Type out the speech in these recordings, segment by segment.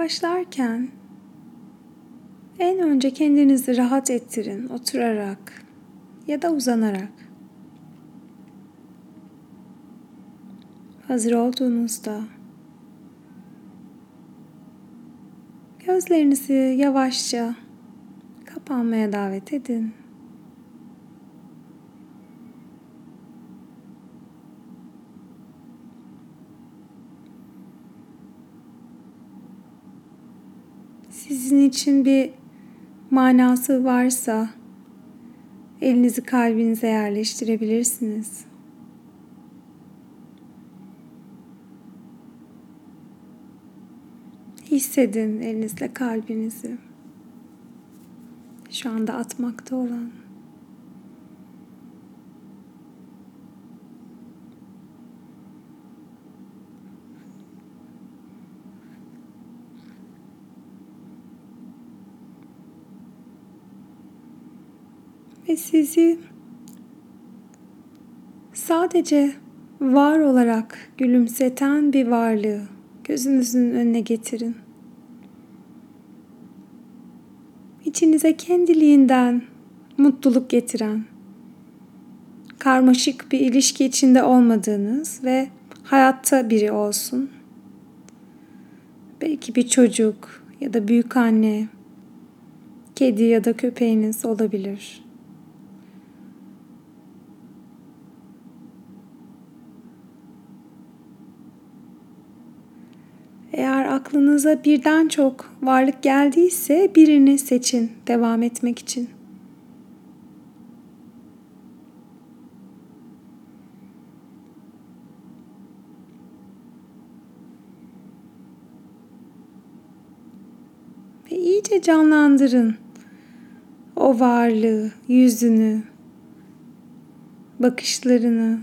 Başlarken en önce kendinizi rahat ettirin oturarak ya da uzanarak. Hazır olduğunuzda gözlerinizi yavaşça kapanmaya davet edin. Sizin için bir manası varsa elinizi kalbinize yerleştirebilirsiniz. Hissedin elinizle kalbinizi. Şu anda atmakta olan. Ve sizi sadece var olarak gülümseten bir varlığı gözünüzün önüne getirin. İçinize kendiliğinden mutluluk getiren, karmaşık bir ilişki içinde olmadığınız ve hayatta biri olsun. Belki bir çocuk ya da büyük anne, kedi ya da köpeğiniz olabilir. Eğer aklınıza birden çok varlık geldiyse birini seçin devam etmek için. Ve iyice canlandırın o varlığı, yüzünü, bakışlarını.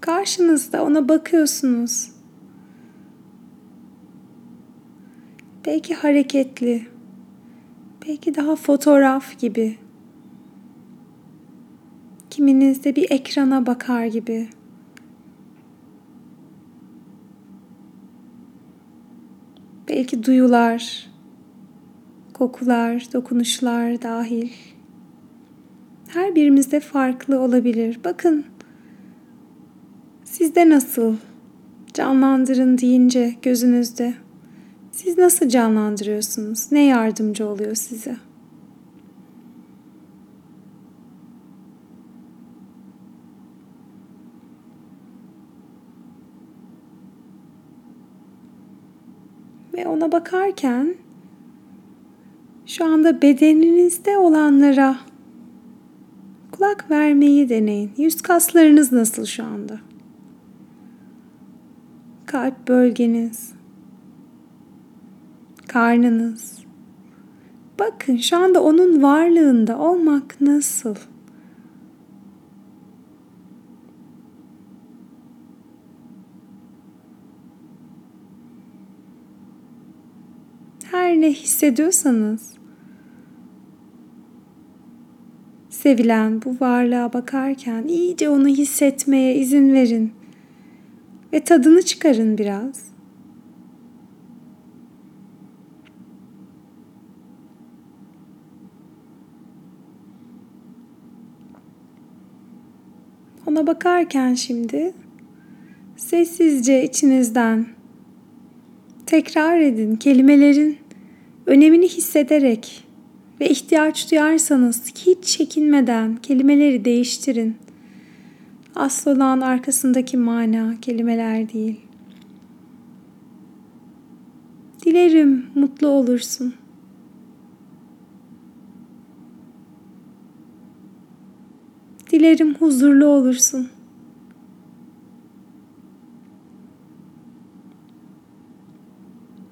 Karşınızda ona bakıyorsunuz. Belki hareketli, belki daha fotoğraf gibi. Kiminiz de bir ekrana bakar gibi. Belki duyular, kokular, dokunuşlar dahil. Her birimizde farklı olabilir. Bakın sizde nasıl canlandırın deyince gözünüzde. Siz nasıl canlandırıyorsunuz? Ne yardımcı oluyor size? Ve ona bakarken şu anda bedeninizde olanlara kulak vermeyi deneyin. Yüz kaslarınız nasıl şu anda? Kalp bölgeniz, karnınız. Bakın şu anda onun varlığında olmak nasıl? Her ne hissediyorsanız sevilen bu varlığa bakarken iyice onu hissetmeye izin verin ve tadını çıkarın biraz. Ona bakarken şimdi sessizce içinizden tekrar edin kelimelerin önemini hissederek ve ihtiyaç duyarsanız hiç çekinmeden kelimeleri değiştirin. Asıl olan arkasındaki mana kelimeler değil. Dilerim mutlu olursun. Dilerim huzurlu olursun.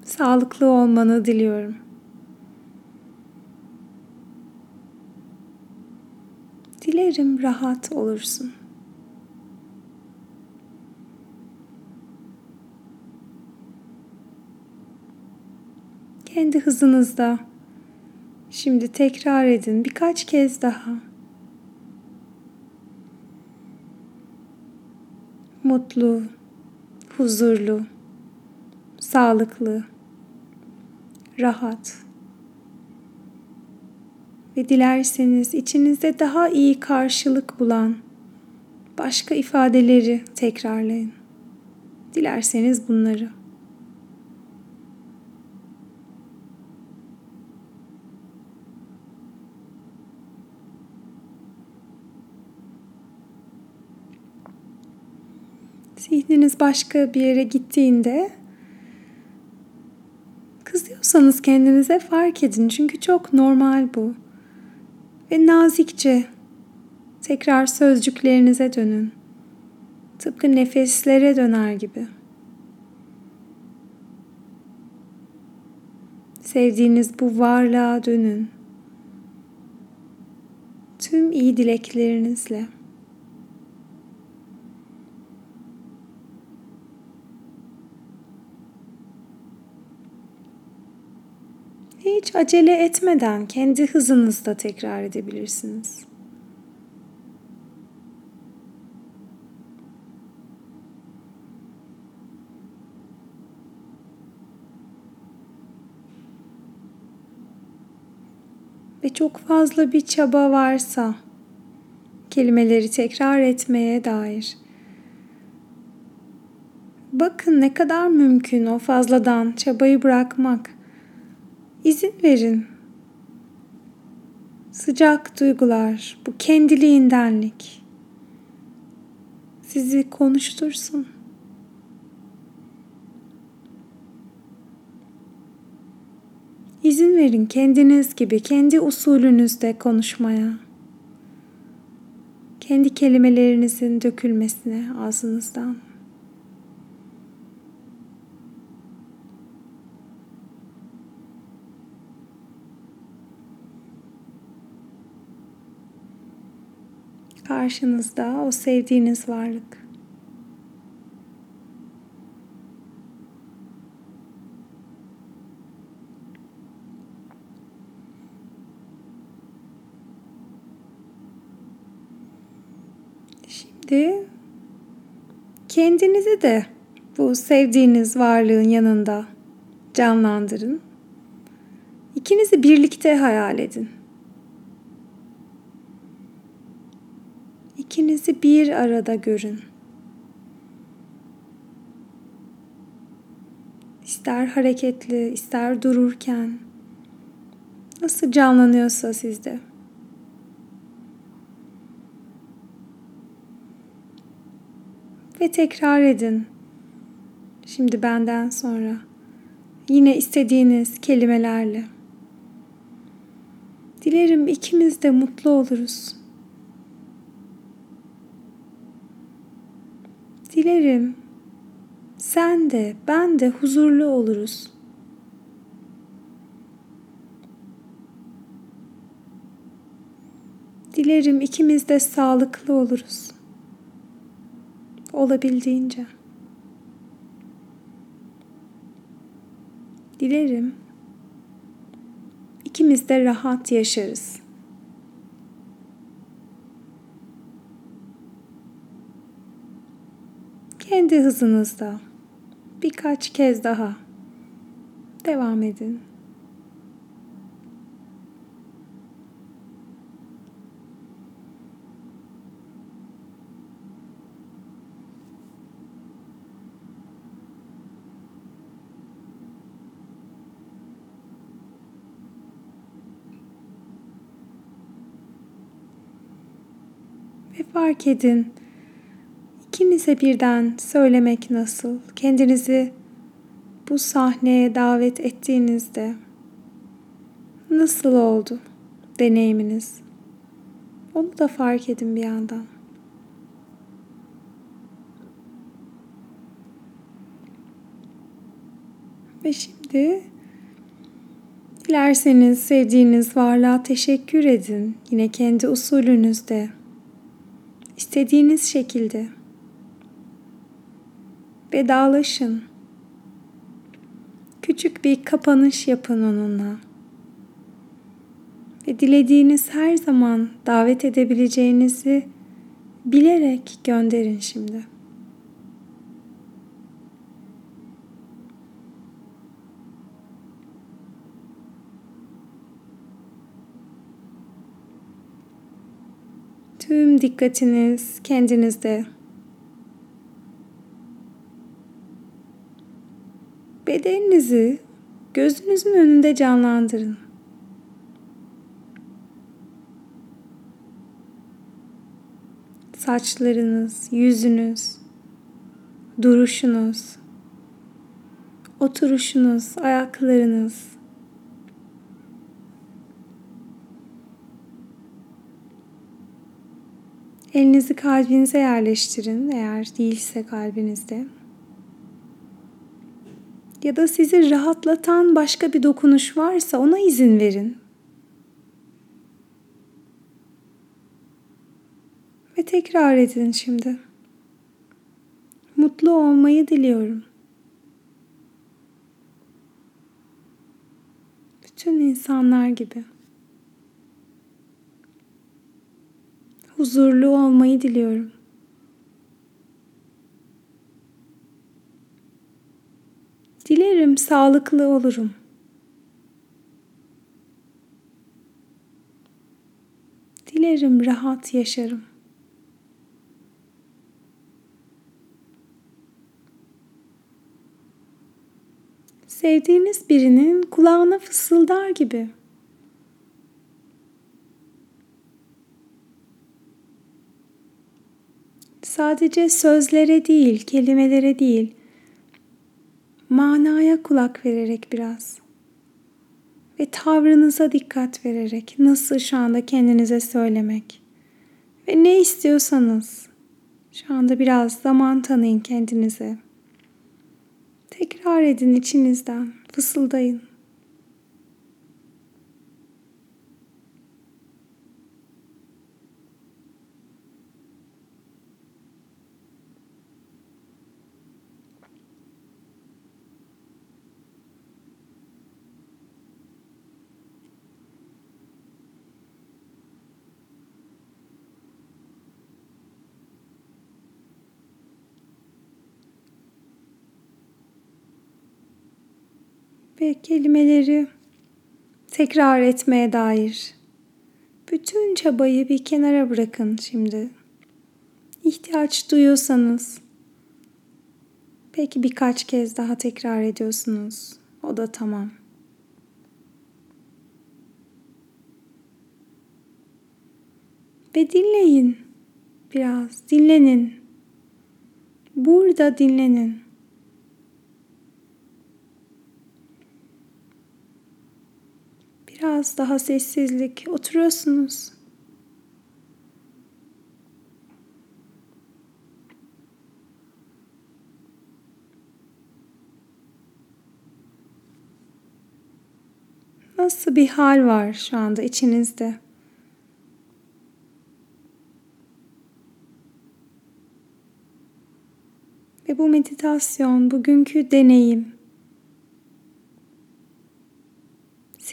Sağlıklı olmanı diliyorum. Dilerim rahat olursun. Kendi hızınızda şimdi tekrar edin birkaç kez daha. Mutlu, huzurlu, sağlıklı, rahat ve dilerseniz içinizde daha iyi karşılık bulan başka ifadeleri tekrarlayın. Dilerseniz bunları. Zihniniz başka bir yere gittiğinde kızıyorsanız kendinize fark edin. Çünkü çok normal bu. Ve nazikçe tekrar sözcüklerinize dönün. Tıpkı nefeslere döner gibi. Sevdiğiniz bu varlığa dönün. Tüm iyi dileklerinizle. Hiç acele etmeden kendi hızınızda tekrar edebilirsiniz. Ve çok fazla bir çaba varsa kelimeleri tekrar etmeye dair Bakın ne kadar mümkün o fazladan çabayı bırakmak. İzin verin. Sıcak duygular, bu kendiliğindenlik sizi konuştursun. İzin verin kendiniz gibi, kendi usulünüzde konuşmaya. Kendi kelimelerinizin dökülmesine ağzınızdan. Karşınızda o sevdiğiniz varlık. Şimdi kendinizi de bu sevdiğiniz varlığın yanında canlandırın. İkinizi birlikte hayal edin. İkinizi bir arada görün. İster hareketli, ister dururken nasıl canlanıyorsa sizde. Ve tekrar edin. Şimdi benden sonra yine istediğiniz kelimelerle. Dilerim ikimiz de mutlu oluruz. Dilerim sen de ben de huzurlu oluruz. Dilerim ikimiz de sağlıklı oluruz. Olabildiğince. Dilerim ikimiz de rahat yaşarız. Kendi hızınızda. Birkaç kez daha. Devam edin. Ve fark edin İkinize birden söylemek nasıl? Kendinizi bu sahneye davet ettiğinizde nasıl oldu deneyiminiz? Onu da fark edin bir yandan. Ve şimdi dilerseniz sevdiğiniz varlığa teşekkür edin. Yine kendi usulünüzde. istediğiniz şekilde vedalaşın. Küçük bir kapanış yapın onunla. Ve dilediğiniz her zaman davet edebileceğinizi bilerek gönderin şimdi. Tüm dikkatiniz kendinizde. Bedeninizi gözünüzün önünde canlandırın. Saçlarınız, yüzünüz, duruşunuz, oturuşunuz, ayaklarınız. Elinizi kalbinize yerleştirin eğer değilse kalbinizde. Ya da sizi rahatlatan başka bir dokunuş varsa ona izin verin. Ve tekrar edin şimdi. Mutlu olmayı diliyorum. Bütün insanlar gibi. Huzurlu olmayı diliyorum. Dilerim sağlıklı olurum. Dilerim rahat yaşarım. sevdiğiniz birinin kulağına fısıldar gibi. Sadece sözlere değil, kelimelere değil, manaya kulak vererek biraz ve tavrınıza dikkat vererek nasıl şu anda kendinize söylemek ve ne istiyorsanız şu anda biraz zaman tanıyın kendinize. Tekrar edin içinizden, fısıldayın. Ve kelimeleri tekrar etmeye dair bütün çabayı bir kenara bırakın şimdi. İhtiyaç duyuyorsanız belki birkaç kez daha tekrar ediyorsunuz. O da tamam. Ve dinleyin biraz, dinlenin. Burada dinlenin. Biraz daha sessizlik. Oturuyorsunuz. Nasıl bir hal var şu anda içinizde? Ve bu meditasyon, bugünkü deneyim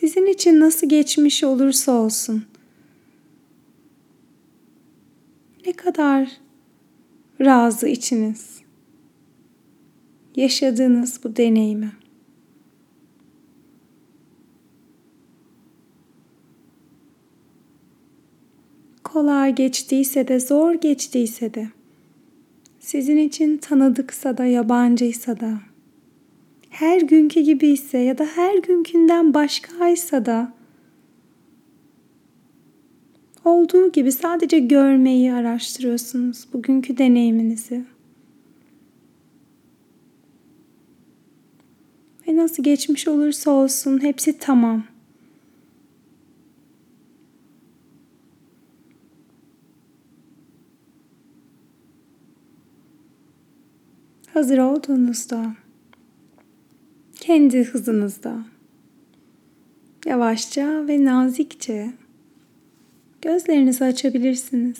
Sizin için nasıl geçmiş olursa olsun. Ne kadar razı içiniz. Yaşadığınız bu deneyimi. Kolay geçtiyse de zor geçtiyse de sizin için tanıdıksa da yabancıysa da her günkü gibi ise ya da her günkünden başkaysa da olduğu gibi sadece görmeyi araştırıyorsunuz bugünkü deneyiminizi. Ve nasıl geçmiş olursa olsun hepsi tamam. Hazır olduğunuzda kendi hızınızda yavaşça ve nazikçe gözlerinizi açabilirsiniz.